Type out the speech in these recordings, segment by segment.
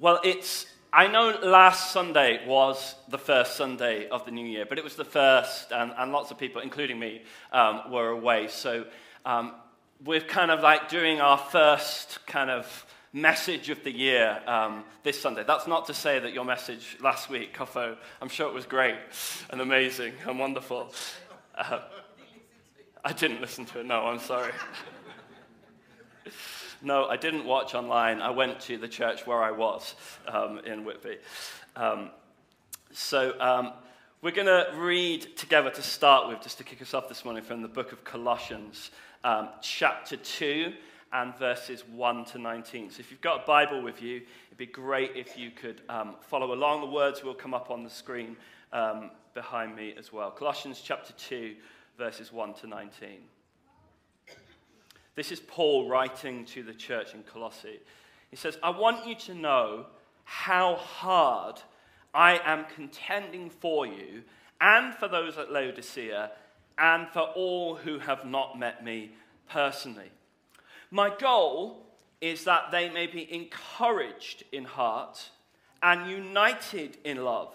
Well, it's. I know last Sunday was the first Sunday of the new year, but it was the first, and, and lots of people, including me, um, were away. So um, we're kind of like doing our first kind of message of the year um, this Sunday. That's not to say that your message last week, Kofo, I'm sure it was great and amazing and wonderful. Uh, I didn't listen to it, no, I'm sorry. No, I didn't watch online. I went to the church where I was um, in Whitby. Um, so um, we're going to read together to start with, just to kick us off this morning, from the book of Colossians, um, chapter 2 and verses 1 to 19. So if you've got a Bible with you, it'd be great if you could um, follow along. The words will come up on the screen um, behind me as well. Colossians chapter 2, verses 1 to 19. This is Paul writing to the church in Colossae. He says, I want you to know how hard I am contending for you and for those at Laodicea and for all who have not met me personally. My goal is that they may be encouraged in heart and united in love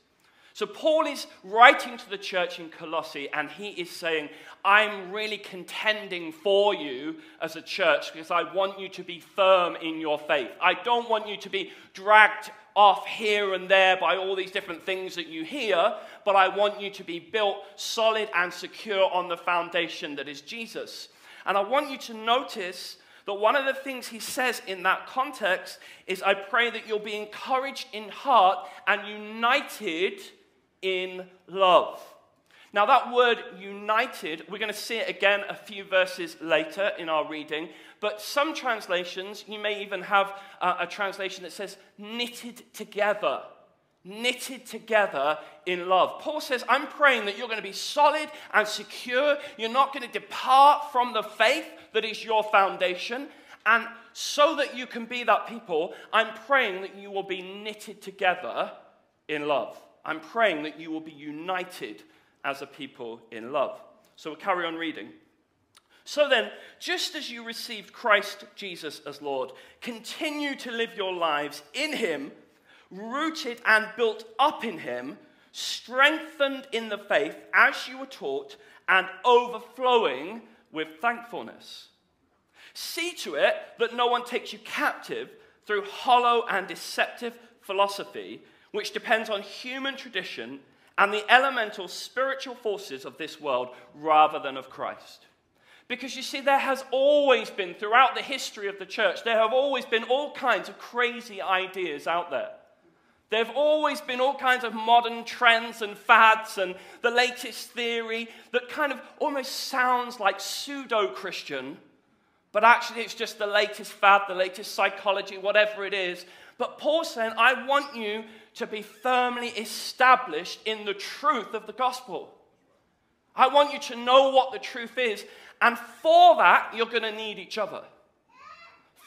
So, Paul is writing to the church in Colossae, and he is saying, I'm really contending for you as a church because I want you to be firm in your faith. I don't want you to be dragged off here and there by all these different things that you hear, but I want you to be built solid and secure on the foundation that is Jesus. And I want you to notice that one of the things he says in that context is I pray that you'll be encouraged in heart and united in love. Now, that word united, we're going to see it again a few verses later in our reading, but some translations, you may even have a, a translation that says knitted together. Knitted together in love. Paul says, I'm praying that you're going to be solid and secure. You're not going to depart from the faith that is your foundation. And so that you can be that people, I'm praying that you will be knitted together in love. I'm praying that you will be united as a people in love. So we'll carry on reading. So then, just as you received Christ Jesus as Lord, continue to live your lives in Him, rooted and built up in Him, strengthened in the faith as you were taught, and overflowing with thankfulness. See to it that no one takes you captive through hollow and deceptive philosophy which depends on human tradition and the elemental spiritual forces of this world rather than of Christ. Because you see, there has always been, throughout the history of the church, there have always been all kinds of crazy ideas out there. There have always been all kinds of modern trends and fads and the latest theory that kind of almost sounds like pseudo Christian, but actually it's just the latest fad, the latest psychology, whatever it is. But Paul's saying, I want you to be firmly established in the truth of the gospel. I want you to know what the truth is. And for that, you're going to need each other.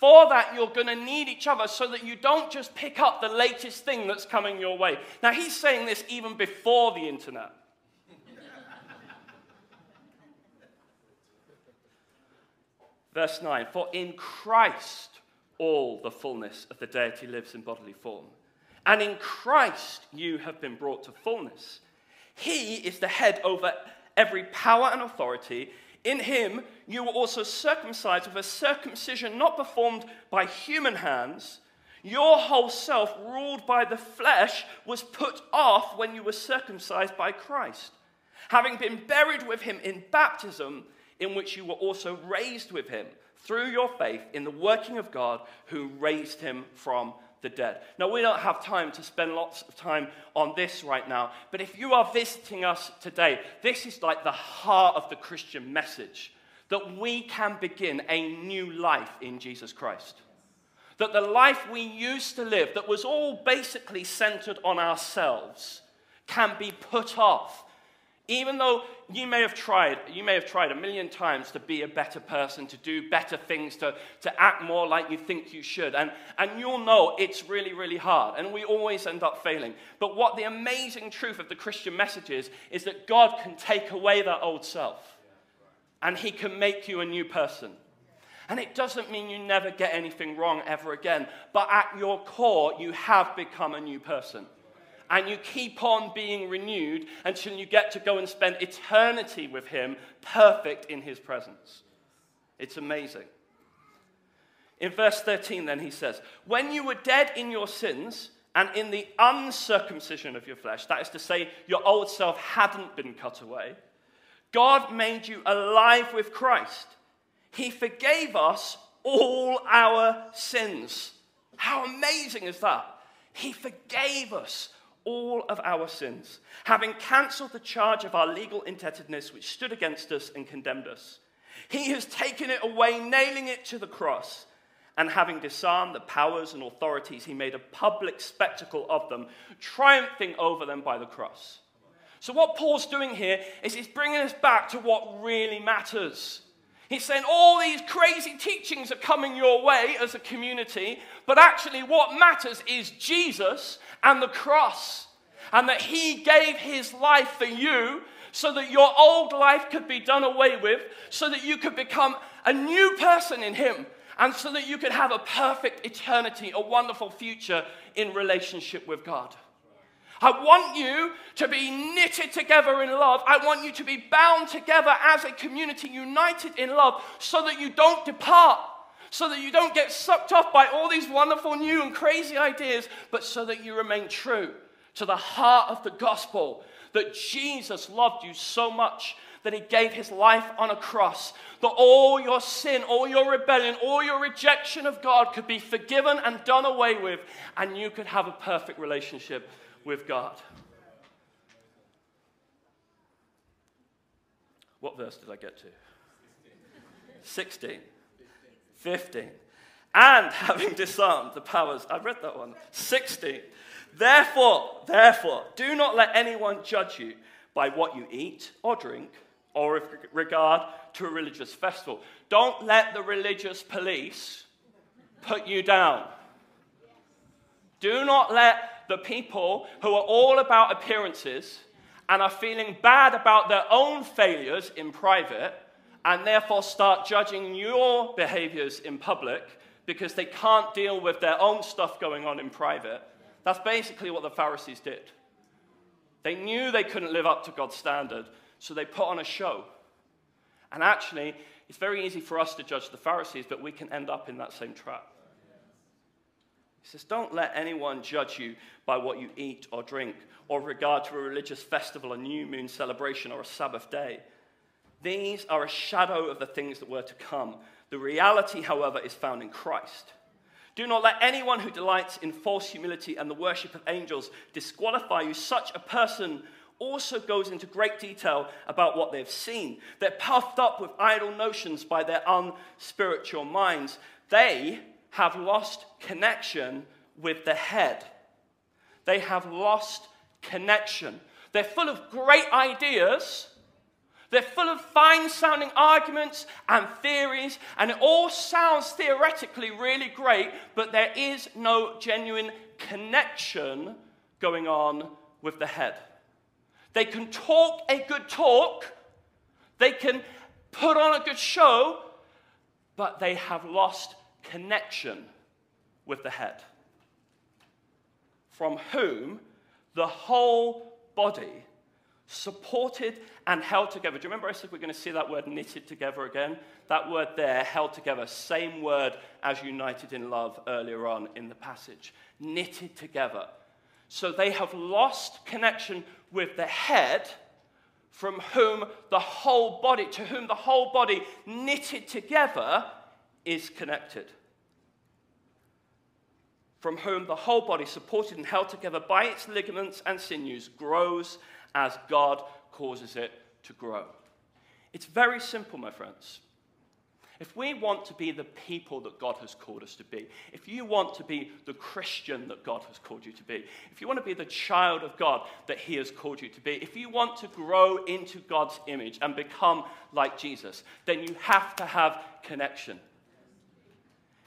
For that, you're going to need each other so that you don't just pick up the latest thing that's coming your way. Now, he's saying this even before the internet. Verse 9 For in Christ all the fullness of the deity lives in bodily form. And in Christ you have been brought to fullness. He is the head over every power and authority. In him you were also circumcised with a circumcision not performed by human hands. Your whole self, ruled by the flesh, was put off when you were circumcised by Christ, having been buried with him in baptism, in which you were also raised with him through your faith in the working of God who raised him from the dead. Now, we don't have time to spend lots of time on this right now, but if you are visiting us today, this is like the heart of the Christian message that we can begin a new life in Jesus Christ. That the life we used to live, that was all basically centered on ourselves, can be put off. Even though you may have tried, you may have tried a million times to be a better person, to do better things, to, to act more like you think you should. And, and you'll know it's really, really hard. And we always end up failing. But what the amazing truth of the Christian message is, is that God can take away that old self. And He can make you a new person. And it doesn't mean you never get anything wrong ever again. But at your core, you have become a new person and you keep on being renewed until you get to go and spend eternity with Him, perfect in His presence. It's amazing. In verse 13, then he says, When you were dead in your sins and in the uncircumcision of your flesh, that is to say, your old self hadn't been cut away, God made you alive with Christ. He forgave us all our sins. How amazing is that? He forgave us all of our sins, having cancelled the charge of our legal indebtedness which stood against us and condemned us. He has taken it away, nailing it to the cross. And having disarmed the powers and authorities, he made a public spectacle of them, triumphing over them by the cross. So, what Paul's doing here is he's bringing us back to what really matters. He's saying all these crazy teachings are coming your way as a community, but actually, what matters is Jesus and the cross, and that He gave His life for you so that your old life could be done away with, so that you could become a new person in Him, and so that you could have a perfect eternity, a wonderful future in relationship with God. I want you to be knitted together in love. I want you to be bound together as a community, united in love, so that you don't depart, so that you don't get sucked off by all these wonderful, new, and crazy ideas, but so that you remain true to the heart of the gospel that Jesus loved you so much that he gave his life on a cross, that all your sin, all your rebellion, all your rejection of God could be forgiven and done away with, and you could have a perfect relationship with God. What verse did I get to? 16. 15. And having disarmed the powers, I've read that one. 16. Therefore, therefore, do not let anyone judge you by what you eat or drink or with regard to a religious festival. Don't let the religious police put you down. Do not let the people who are all about appearances and are feeling bad about their own failures in private and therefore start judging your behaviors in public because they can't deal with their own stuff going on in private. That's basically what the Pharisees did. They knew they couldn't live up to God's standard, so they put on a show. And actually, it's very easy for us to judge the Pharisees, but we can end up in that same trap. He says, Don't let anyone judge you by what you eat or drink, or regard to a religious festival, a new moon celebration, or a Sabbath day. These are a shadow of the things that were to come. The reality, however, is found in Christ. Do not let anyone who delights in false humility and the worship of angels disqualify you. Such a person also goes into great detail about what they've seen. They're puffed up with idle notions by their unspiritual minds. They have lost connection with the head. They have lost connection. They're full of great ideas. They're full of fine sounding arguments and theories, and it all sounds theoretically really great, but there is no genuine connection going on with the head. They can talk a good talk, they can put on a good show, but they have lost connection with the head, from whom the whole body, supported and held together. Do you remember I said we're going to see that word knitted together again? That word there, held together, same word as united in love earlier on in the passage. Knitted together. So they have lost connection with the head from whom the whole body, to whom the whole body knitted together is connected. From whom the whole body, supported and held together by its ligaments and sinews, grows as God causes it to grow. It's very simple, my friends. if we want to be the people that God has called us to be, if you want to be the Christian that God has called you to be, if you want to be the child of God that He has called you to be, if you want to grow into God's image and become like Jesus, then you have to have connection.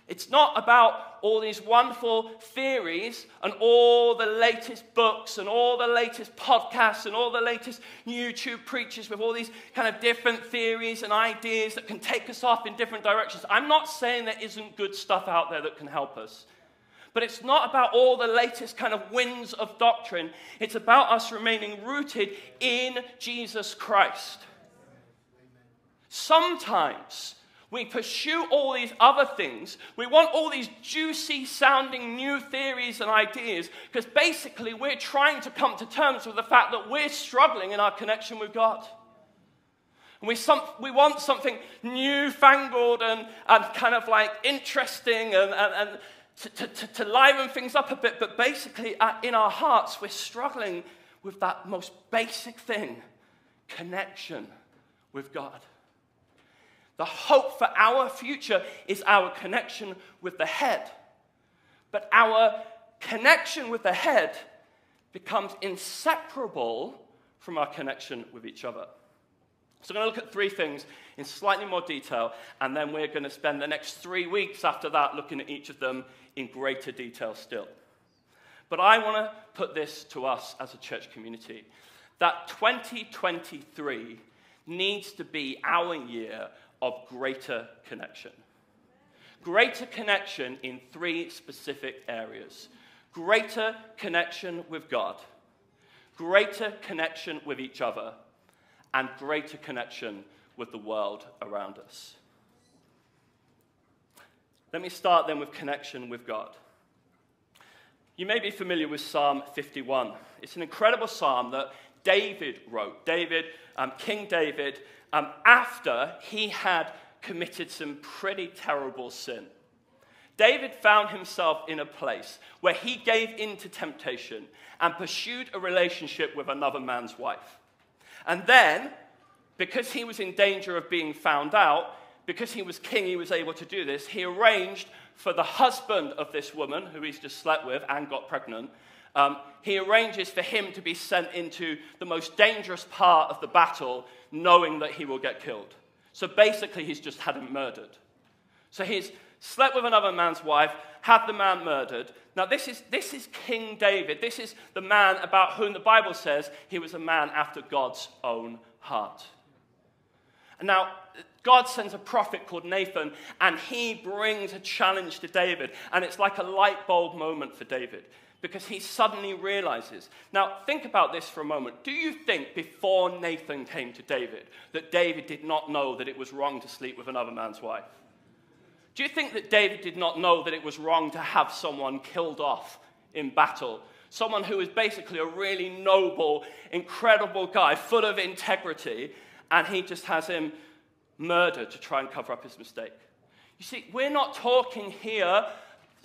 It's not about all these wonderful theories and all the latest books and all the latest podcasts and all the latest YouTube preachers with all these kind of different theories and ideas that can take us off in different directions. I'm not saying there isn't good stuff out there that can help us. But it's not about all the latest kind of winds of doctrine. It's about us remaining rooted in Jesus Christ. Sometimes we pursue all these other things. We want all these juicy sounding new theories and ideas because basically we're trying to come to terms with the fact that we're struggling in our connection with God. And we, some, we want something newfangled and, and kind of like interesting and, and, and to, to, to liven things up a bit, but basically uh, in our hearts we're struggling with that most basic thing connection with God. The hope for our future is our connection with the head. But our connection with the head becomes inseparable from our connection with each other. So, I'm going to look at three things in slightly more detail, and then we're going to spend the next three weeks after that looking at each of them in greater detail still. But I want to put this to us as a church community that 2023 needs to be our year of greater connection. Greater connection in three specific areas greater connection with God, greater connection with each other, and greater connection with the world around us. Let me start then with connection with God. You may be familiar with Psalm 51. It's an incredible psalm that David wrote. David, um, King David, um, after he had committed some pretty terrible sin. David found himself in a place where he gave in to temptation and pursued a relationship with another man's wife. And then, because he was in danger of being found out, because he was king, he was able to do this, he arranged for the husband of this woman, who he's just slept with and got pregnant, um, he arranges for him to be sent into the most dangerous part of the battle, knowing that he will get killed. So basically, he's just had him murdered. So he's slept with another man's wife, had the man murdered. Now, this is, this is King David. This is the man about whom the Bible says he was a man after God's own heart. And now, God sends a prophet called Nathan, and he brings a challenge to David. And it's like a light bulb moment for David because he suddenly realizes. Now, think about this for a moment. Do you think before Nathan came to David that David did not know that it was wrong to sleep with another man's wife? Do you think that David did not know that it was wrong to have someone killed off in battle? Someone who was basically a really noble, incredible guy, full of integrity, and he just has him murdered to try and cover up his mistake. You see, we're not talking here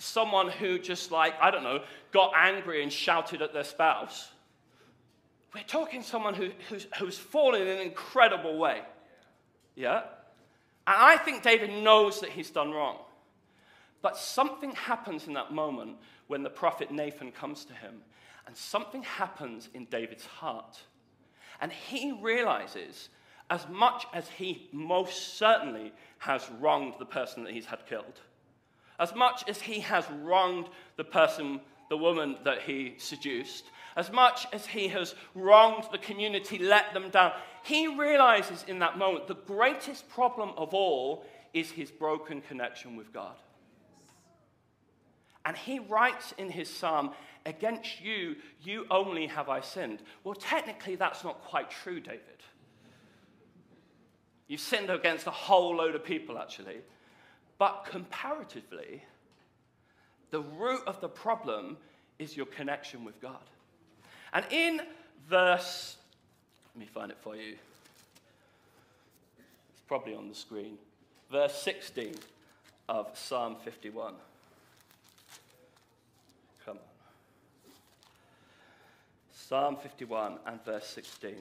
someone who just like, I don't know, got angry and shouted at their spouse. We're talking someone who, who's, who's fallen in an incredible way. Yeah? And I think David knows that he's done wrong. But something happens in that moment when the prophet Nathan comes to him, and something happens in David's heart. And he realizes, as much as he most certainly has wronged the person that he's had killed, as much as he has wronged the person, the woman that he seduced, as much as he has wronged the community, let them down, he realizes in that moment the greatest problem of all is his broken connection with God. And he writes in his psalm, Against you, you only have I sinned. Well, technically, that's not quite true, David. You've sinned against a whole load of people, actually. But comparatively, the root of the problem is your connection with God. And in verse, let me find it for you. It's probably on the screen. Verse 16 of Psalm 51. Come on. Psalm 51 and verse 16.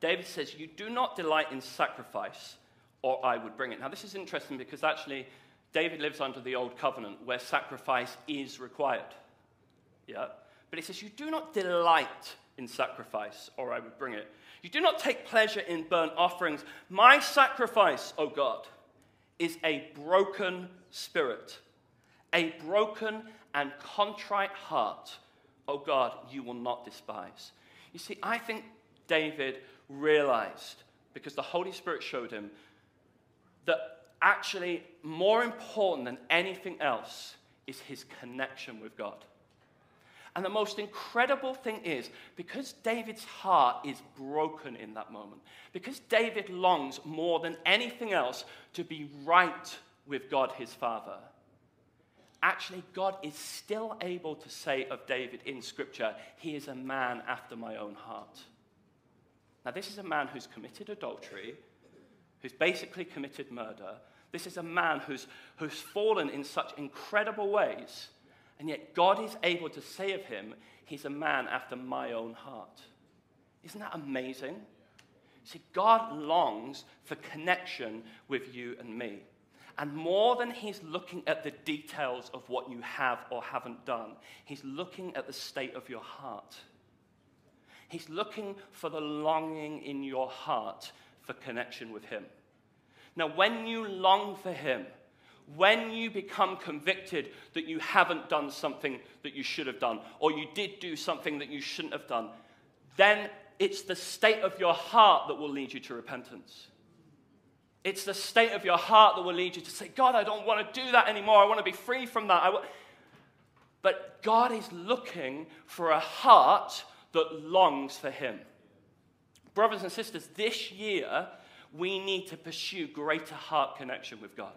David says, You do not delight in sacrifice or I would bring it. Now, this is interesting because actually, David lives under the old covenant where sacrifice is required. Yeah? But he says, You do not delight in sacrifice, or I would bring it. You do not take pleasure in burnt offerings. My sacrifice, O God, is a broken spirit, a broken and contrite heart. O God, you will not despise. You see, I think David realized, because the Holy Spirit showed him, that actually more important than anything else is his connection with God. And the most incredible thing is, because David's heart is broken in that moment, because David longs more than anything else to be right with God his Father, actually, God is still able to say of David in Scripture, he is a man after my own heart. Now, this is a man who's committed adultery, who's basically committed murder. This is a man who's, who's fallen in such incredible ways, and yet God is able to say of him, he's a man after my own heart. Isn't that amazing? See, God longs for connection with you and me. And more than he's looking at the details of what you have or haven't done, he's looking at the state of your heart. He's looking for the longing in your heart for connection with him. Now, when you long for him, when you become convicted that you haven't done something that you should have done, or you did do something that you shouldn't have done, then it's the state of your heart that will lead you to repentance. It's the state of your heart that will lead you to say, God, I don't want to do that anymore. I want to be free from that. But God is looking for a heart that longs for Him. Brothers and sisters, this year we need to pursue greater heart connection with God.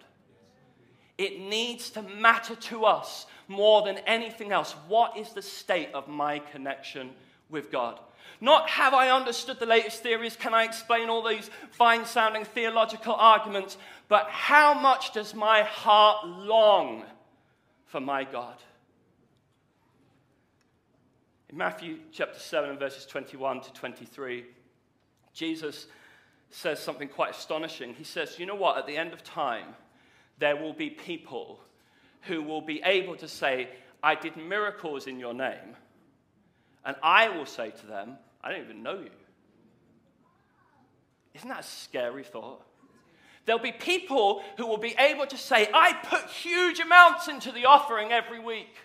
It needs to matter to us more than anything else. What is the state of my connection with God? Not have I understood the latest theories, can I explain all these fine sounding theological arguments, but how much does my heart long for my God? In Matthew chapter 7, and verses 21 to 23, Jesus says something quite astonishing. He says, You know what? At the end of time, there will be people who will be able to say, I did miracles in your name. And I will say to them, I don't even know you. Isn't that a scary thought? There'll be people who will be able to say, I put huge amounts into the offering every week.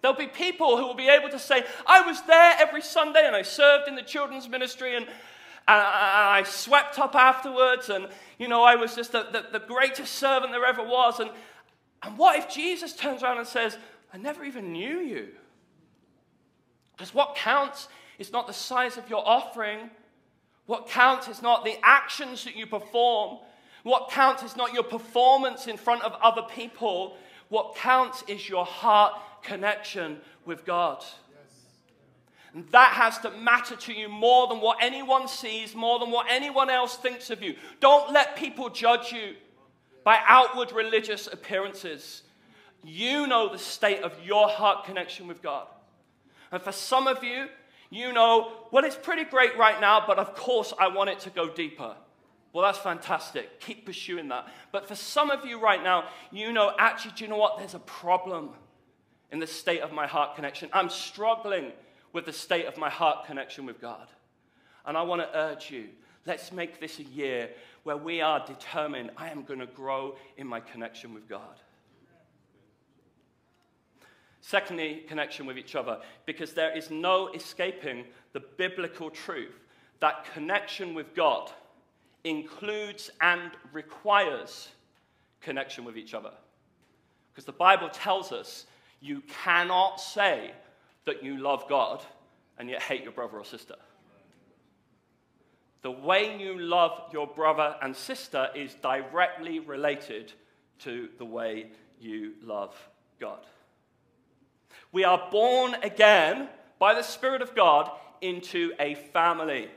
There'll be people who will be able to say, I was there every Sunday and I served in the children's ministry and, I swept up afterwards and, you know, I was just the, the, the greatest servant there ever was. And, and what if Jesus turns around and says, I never even knew you? Because what counts is not the size of your offering. What counts is not the actions that you perform. What counts is not your performance in front of other people. What counts is your heart connection with God. And that has to matter to you more than what anyone sees, more than what anyone else thinks of you. Don't let people judge you by outward religious appearances. You know the state of your heart connection with God. And for some of you, you know, well, it's pretty great right now, but of course I want it to go deeper. Well, that's fantastic. Keep pursuing that. But for some of you right now, you know, actually, do you know what? There's a problem in the state of my heart connection. I'm struggling with the state of my heart connection with God. And I want to urge you let's make this a year where we are determined I am going to grow in my connection with God. Secondly, connection with each other, because there is no escaping the biblical truth that connection with God includes and requires connection with each other. Because the Bible tells us you cannot say that you love God and yet hate your brother or sister. The way you love your brother and sister is directly related to the way you love God. We are born again by the Spirit of God into a family.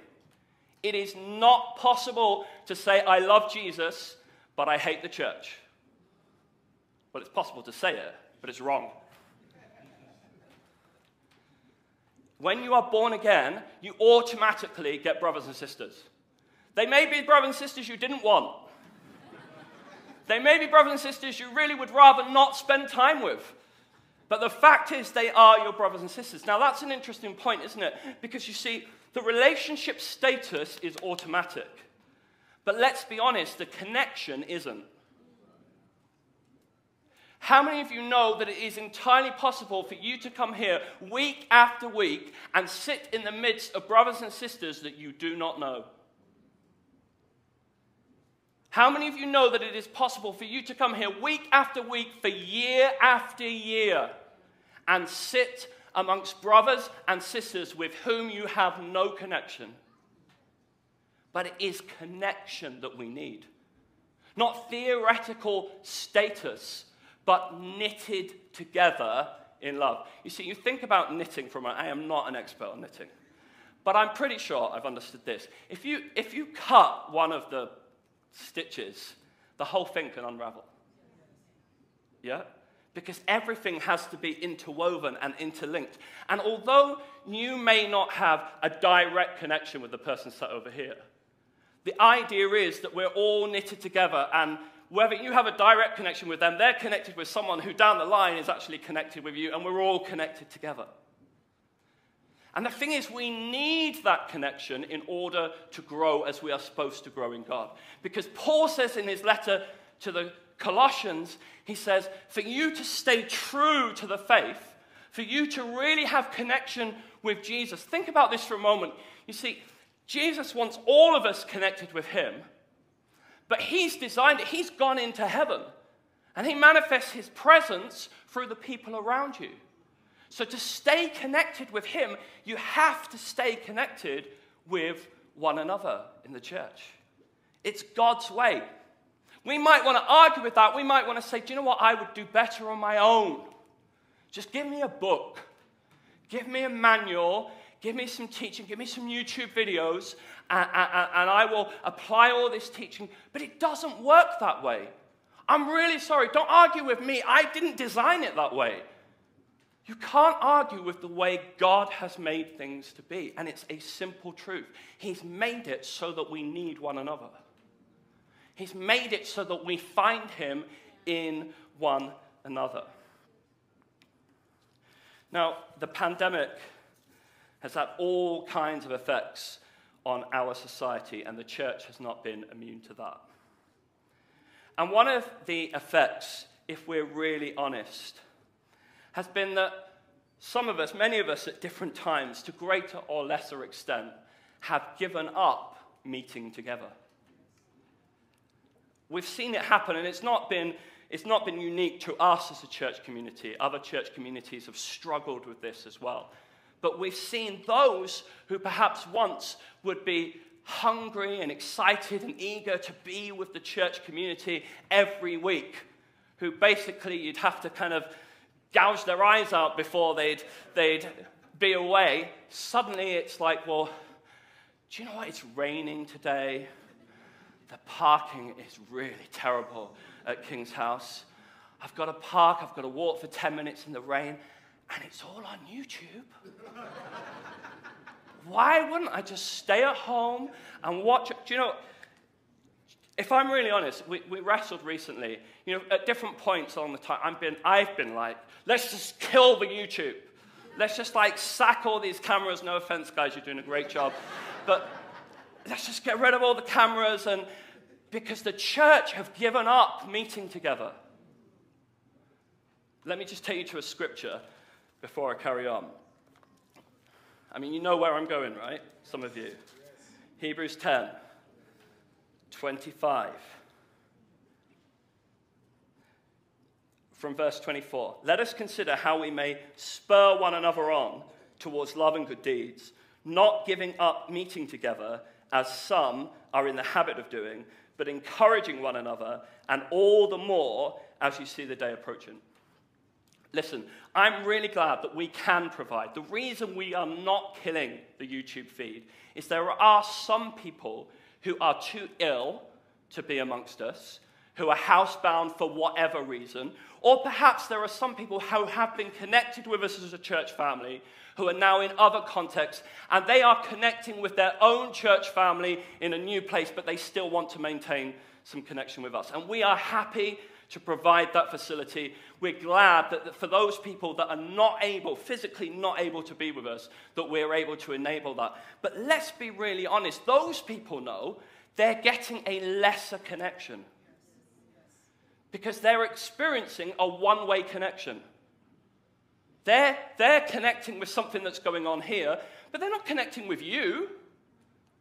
It is not possible to say, I love Jesus, but I hate the church. Well, it's possible to say it, but it's wrong. When you are born again, you automatically get brothers and sisters. They may be brothers and sisters you didn't want. they may be brothers and sisters you really would rather not spend time with. But the fact is, they are your brothers and sisters. Now, that's an interesting point, isn't it? Because you see, the relationship status is automatic. But let's be honest, the connection isn't. How many of you know that it is entirely possible for you to come here week after week and sit in the midst of brothers and sisters that you do not know? How many of you know that it is possible for you to come here week after week for year after year and sit amongst brothers and sisters with whom you have no connection? But it is connection that we need, not theoretical status but knitted together in love. You see, you think about knitting from, I am not an expert on knitting, but I'm pretty sure I've understood this. If you, if you cut one of the stitches, the whole thing can unravel. Yeah? Because everything has to be interwoven and interlinked. And although you may not have a direct connection with the person sat over here, the idea is that we're all knitted together and whether you have a direct connection with them, they're connected with someone who down the line is actually connected with you, and we're all connected together. And the thing is, we need that connection in order to grow as we are supposed to grow in God. Because Paul says in his letter to the Colossians, he says, for you to stay true to the faith, for you to really have connection with Jesus. Think about this for a moment. You see, Jesus wants all of us connected with him. But He's designed it, He's gone into heaven. And He manifests His presence through the people around you. So to stay connected with Him, you have to stay connected with one another in the church. It's God's way. We might want to argue with that. We might want to say, do you know what? I would do better on my own. Just give me a book, give me a manual, give me some teaching, give me some YouTube videos, and, and, and I will apply all this teaching. But it doesn't work that way. I'm really sorry. Don't argue with me. I didn't design it that way. You can't argue with the way God has made things to be. And it's a simple truth. He's made it so that we need one another, He's made it so that we find Him in one another. Now, the pandemic has had all kinds of effects on our society, and the church has not been immune to that. And one of the effects, if we're really honest, has been that some of us, many of us at different times, to greater or lesser extent, have given up meeting together. We've seen it happen, and it's not been, it's not been unique to us as a church community. Other church communities have struggled with this as well but we've seen those who perhaps once would be hungry and excited and eager to be with the church community every week, who basically you'd have to kind of gouge their eyes out before they'd, they'd be away. Suddenly it's like, well, do you know what? It's raining today. The parking is really terrible at King's House. I've got to park, I've got to walk for 10 minutes in the rain and it's all on YouTube. Why wouldn't I just stay at home and watch? Do you know, if I'm really honest, we, we wrestled recently. You know, at different points on the time, I've been, I've been like, let's just kill the YouTube. Let's just like sack all these cameras. No offense, guys, you're doing a great job. But let's just get rid of all the cameras and because the church have given up meeting together. Let me just take you to a scripture before I carry on. I mean, you know where I'm going, right? Some of you. Yes. Hebrews 10, 25. From verse 24. Let us consider how we may spur one another on towards love and good deeds, not giving up meeting together, as some are in the habit of doing, but encouraging one another, and all the more as you see the day approaching. Listen, I'm really glad that we can provide. The reason we are not killing the YouTube feed is there are some people who are too ill to be amongst us, who are housebound for whatever reason, or perhaps there are some people who have been connected with us as a church family who are now in other contexts and they are connecting with their own church family in a new place, but they still want to maintain some connection with us. And we are happy to provide that facility. We're glad that for those people that are not able, physically not able to be with us, that we're able to enable that. But let's be really honest those people know they're getting a lesser connection because they're experiencing a one way connection. They're, they're connecting with something that's going on here, but they're not connecting with you.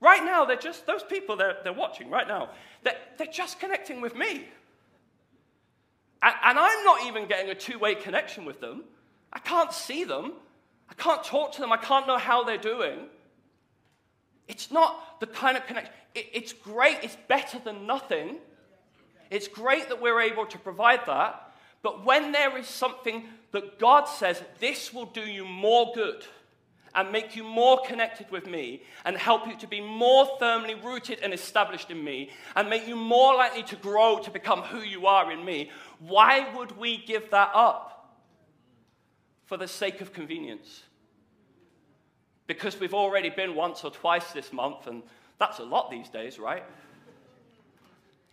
Right now, they're just, those people they're, they're watching right now, they're, they're just connecting with me. And, and I'm not even getting a two way connection with them. I can't see them. I can't talk to them. I can't know how they're doing. It's not the kind of connection. It, it's great. It's better than nothing. It's great that we're able to provide that. But when there is something that God says, this will do you more good and make you more connected with me and help you to be more firmly rooted and established in me and make you more likely to grow to become who you are in me, why would we give that up for the sake of convenience? Because we've already been once or twice this month, and that's a lot these days, right?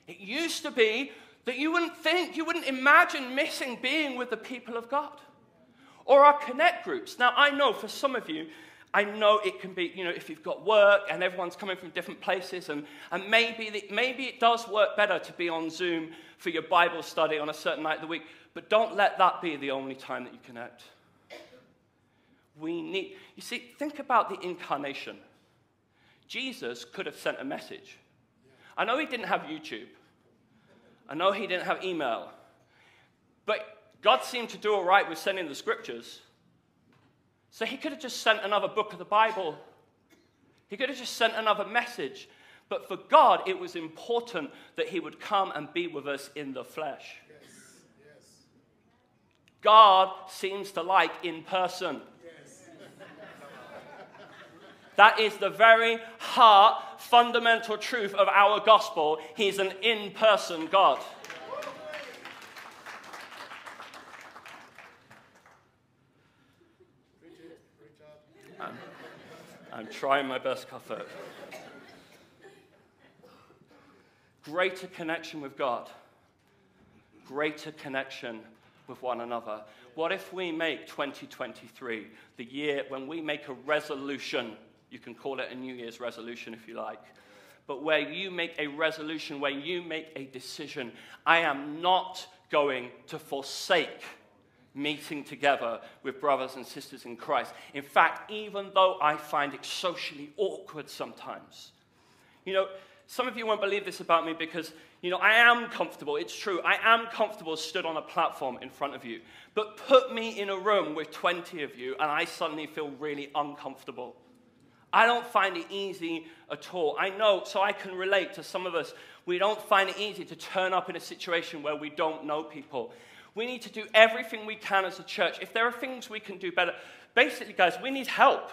It used to be that you wouldn't think, you wouldn't imagine missing being with the people of God. Or our connect groups. Now, I know for some of you, I know it can be, you know, if you've got work and everyone's coming from different places, and, and maybe, the, maybe it does work better to be on Zoom for your Bible study on a certain night of the week, but don't let that be the only time that you connect. We need, you see, think about the incarnation. Jesus could have sent a message. I know he didn't have YouTube. I know he didn't have email. But God seemed to do all right with sending the scriptures. So he could have just sent another book of the Bible. He could have just sent another message. But for God, it was important that he would come and be with us in the flesh. God seems to like in person. That is the very heart, fundamental truth of our gospel. He's an in person God. I'm, trying my best, Cuthbert. Greater connection with God, greater connection with one another. What if we make 2023 the year when we make a resolution you can call it a New Year's resolution if you like. But where you make a resolution, where you make a decision, I am not going to forsake meeting together with brothers and sisters in Christ. In fact, even though I find it socially awkward sometimes, you know, some of you won't believe this about me because, you know, I am comfortable. It's true. I am comfortable stood on a platform in front of you. But put me in a room with 20 of you and I suddenly feel really uncomfortable. I don't find it easy at all. I know, so I can relate to some of us. We don't find it easy to turn up in a situation where we don't know people. We need to do everything we can as a church. If there are things we can do better, basically, guys, we need help.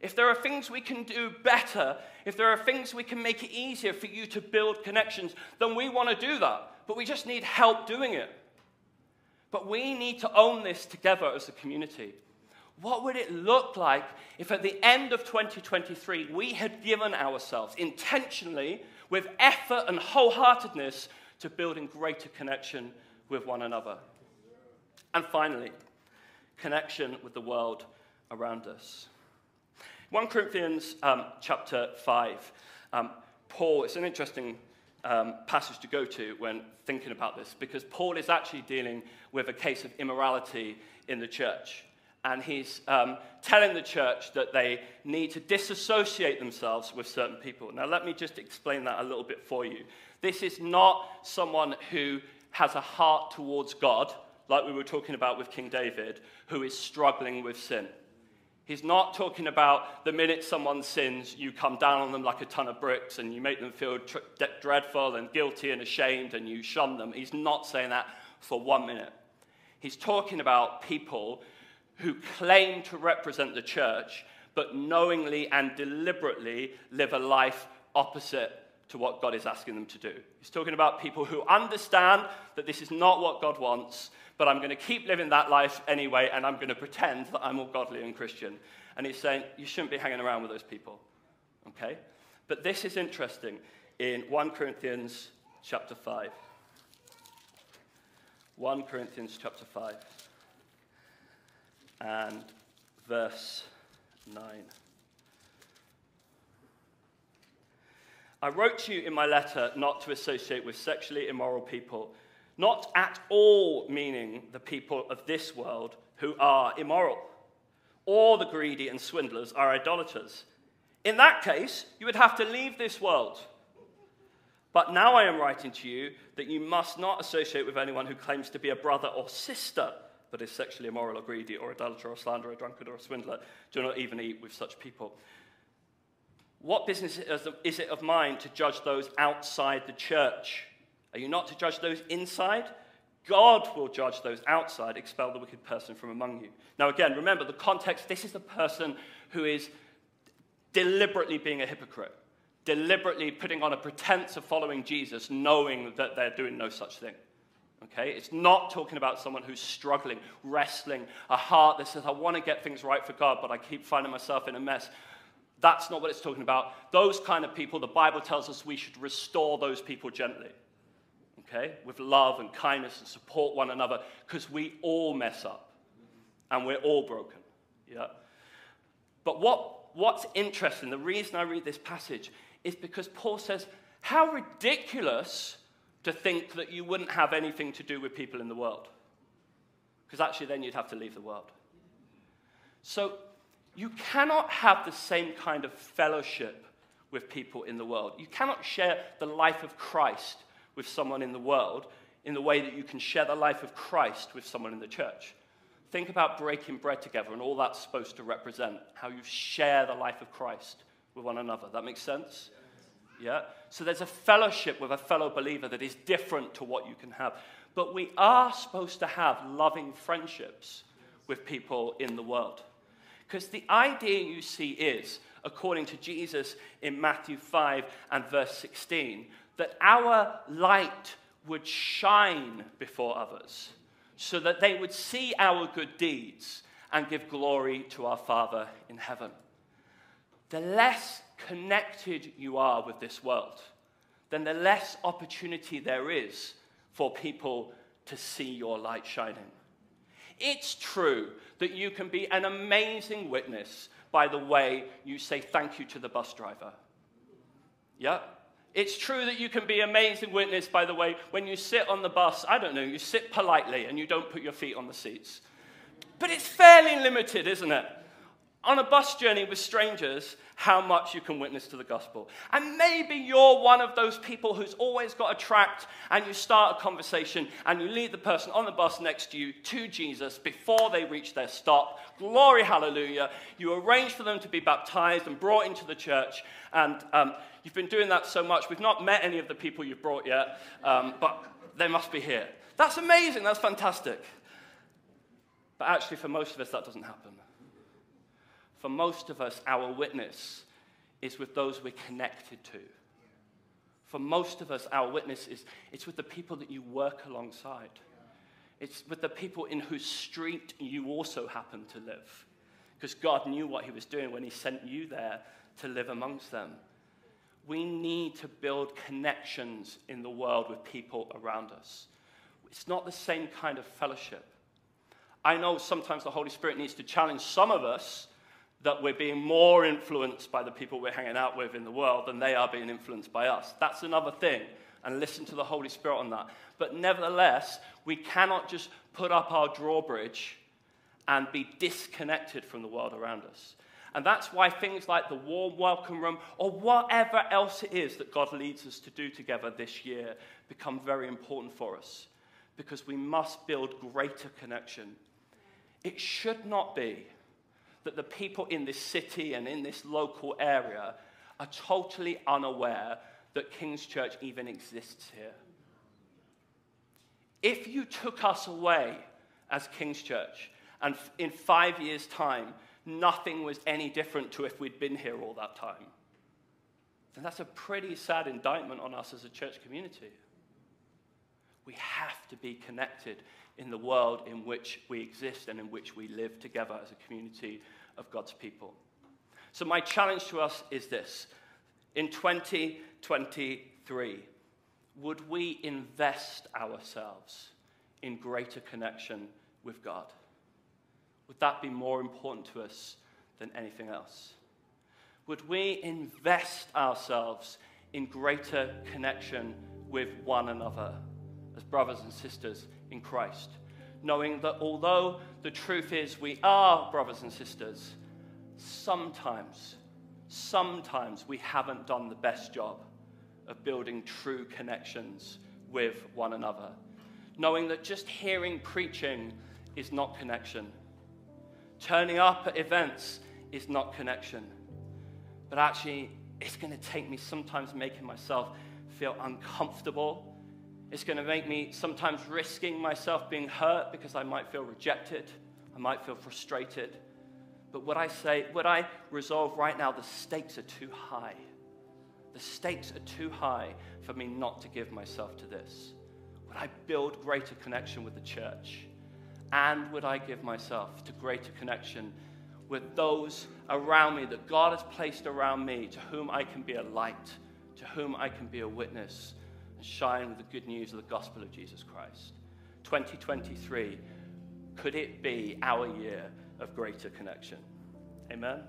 If there are things we can do better, if there are things we can make it easier for you to build connections, then we want to do that. But we just need help doing it. But we need to own this together as a community. What would it look like if at the end of 2023 we had given ourselves intentionally, with effort and wholeheartedness, to building greater connection with one another? And finally, connection with the world around us. 1 Corinthians um, chapter 5, um, Paul, it's an interesting um, passage to go to when thinking about this because Paul is actually dealing with a case of immorality in the church and he's um, telling the church that they need to disassociate themselves with certain people. Now, let me just explain that a little bit for you. This is not someone who has a heart towards God, like we were talking about with King David, who is struggling with sin. He's not talking about the minute someone sins, you come down on them like a ton of bricks and you make them feel tr- dreadful and guilty and ashamed and you shun them. He's not saying that for one minute. He's talking about people who claim to represent the church, but knowingly and deliberately live a life opposite to what God is asking them to do. He's talking about people who understand that this is not what God wants, but I'm going to keep living that life anyway, and I'm going to pretend that I'm all godly and Christian. And he's saying, you shouldn't be hanging around with those people. Okay? But this is interesting in 1 Corinthians chapter 5. 1 Corinthians chapter 5 and verse 9. I wrote to you in my letter not to associate with sexually immoral people, not at all meaning the people of this world who are immoral, or the greedy and swindlers are idolaters. In that case, you would have to leave this world. But now I am writing to you that you must not associate with anyone who claims to be a brother or sister, but is sexually immoral or greedy or adulterer or slanderer, or drunkard or a swindler. Do not even eat with such people. What business is it of mine to judge those outside the church? Are you not to judge those inside? God will judge those outside, expel the wicked person from among you. Now, again, remember the context this is the person who is deliberately being a hypocrite, deliberately putting on a pretense of following Jesus, knowing that they're doing no such thing. Okay? It's not talking about someone who's struggling, wrestling, a heart that says, I want to get things right for God, but I keep finding myself in a mess. That's not what it's talking about. Those kind of people, the Bible tells us we should restore those people gently, okay, with love and kindness and support one another because we all mess up and we're all broken. Yeah. But what, what's interesting, the reason I read this passage is because Paul says, How ridiculous to think that you wouldn't have anything to do with people in the world. Because actually, then you'd have to leave the world. So you cannot have the same kind of fellowship with people in the world. You cannot share the life of Christ with someone in the world in the way that you can share the life of Christ with someone in the church. Think about breaking bread together and all that's supposed to represent how you share the life of Christ with one another. That makes sense? Yeah? So there's a fellowship with a fellow believer that is different to what you can have. But we are supposed to have loving friendships with people in the world. Because the idea you see is, according to Jesus in Matthew 5 and verse 16, that our light would shine before others so that they would see our good deeds and give glory to our Father in heaven. The less connected you are with this world, then the less opportunity there is for people to see your light shining. It's true that you can be an amazing witness by the way you say thank you to the bus driver. Yeah? It's true that you can be amazing witness by the way when you sit on the bus, I don't know, you sit politely and you don't put your feet on the seats. But it's fairly limited, isn't it? On a bus journey with strangers, how much you can witness to the gospel. And maybe you're one of those people who's always got a tract and you start a conversation and you lead the person on the bus next to you to Jesus before they reach their stop. Glory, hallelujah. You arrange for them to be baptized and brought into the church. And um, you've been doing that so much. We've not met any of the people you've brought yet, um, but they must be here. That's amazing. That's fantastic. But actually, for most of us, that doesn't happen for most of us, our witness is with those we're connected to. For most of us, our witness is it's with the people that you work alongside. It's with the people in whose street you also happen to live. Because God knew what He was doing when He sent you there to live amongst them. We need to build connections in the world with people around us. It's not the same kind of fellowship. I know sometimes the Holy Spirit needs to challenge some of us that we're being more influenced by the people we're hanging out with in the world than they are being influenced by us. That's another thing. And listen to the Holy Spirit on that. But nevertheless, we cannot just put up our drawbridge and be disconnected from the world around us. And that's why things like the warm welcome room or whatever else it is that God leads us to do together this year become very important for us because we must build greater connection. It should not be that the people in this city and in this local area are totally unaware that King's Church even exists here. If you took us away as King's Church, and in five years' time, nothing was any different to if we'd been here all that time, then that's a pretty sad indictment on us as a church community. We have to be connected in the world in which we exist and in which we live together as a community of God's people. So, my challenge to us is this in 2023, would we invest ourselves in greater connection with God? Would that be more important to us than anything else? Would we invest ourselves in greater connection with one another as brothers and sisters in Christ? Knowing that although the truth is we are brothers and sisters, sometimes, sometimes we haven't done the best job of building true connections with one another. Knowing that just hearing preaching is not connection. Turning up at events is not connection. But actually, it's going to take me sometimes making myself feel uncomfortable. It's going to make me sometimes risking myself being hurt because I might feel rejected. I might feel frustrated. But what I say, what I resolve right now, the stakes are too high. The stakes are too high for me not to give myself to this. Would I build greater connection with the church? And would I give myself to greater connection with those around me that God has placed around me, to whom I can be a light, to whom I can be a witness, shine with the good news of the gospel of Jesus Christ? 2023, could it be our year of greater connection? Amen.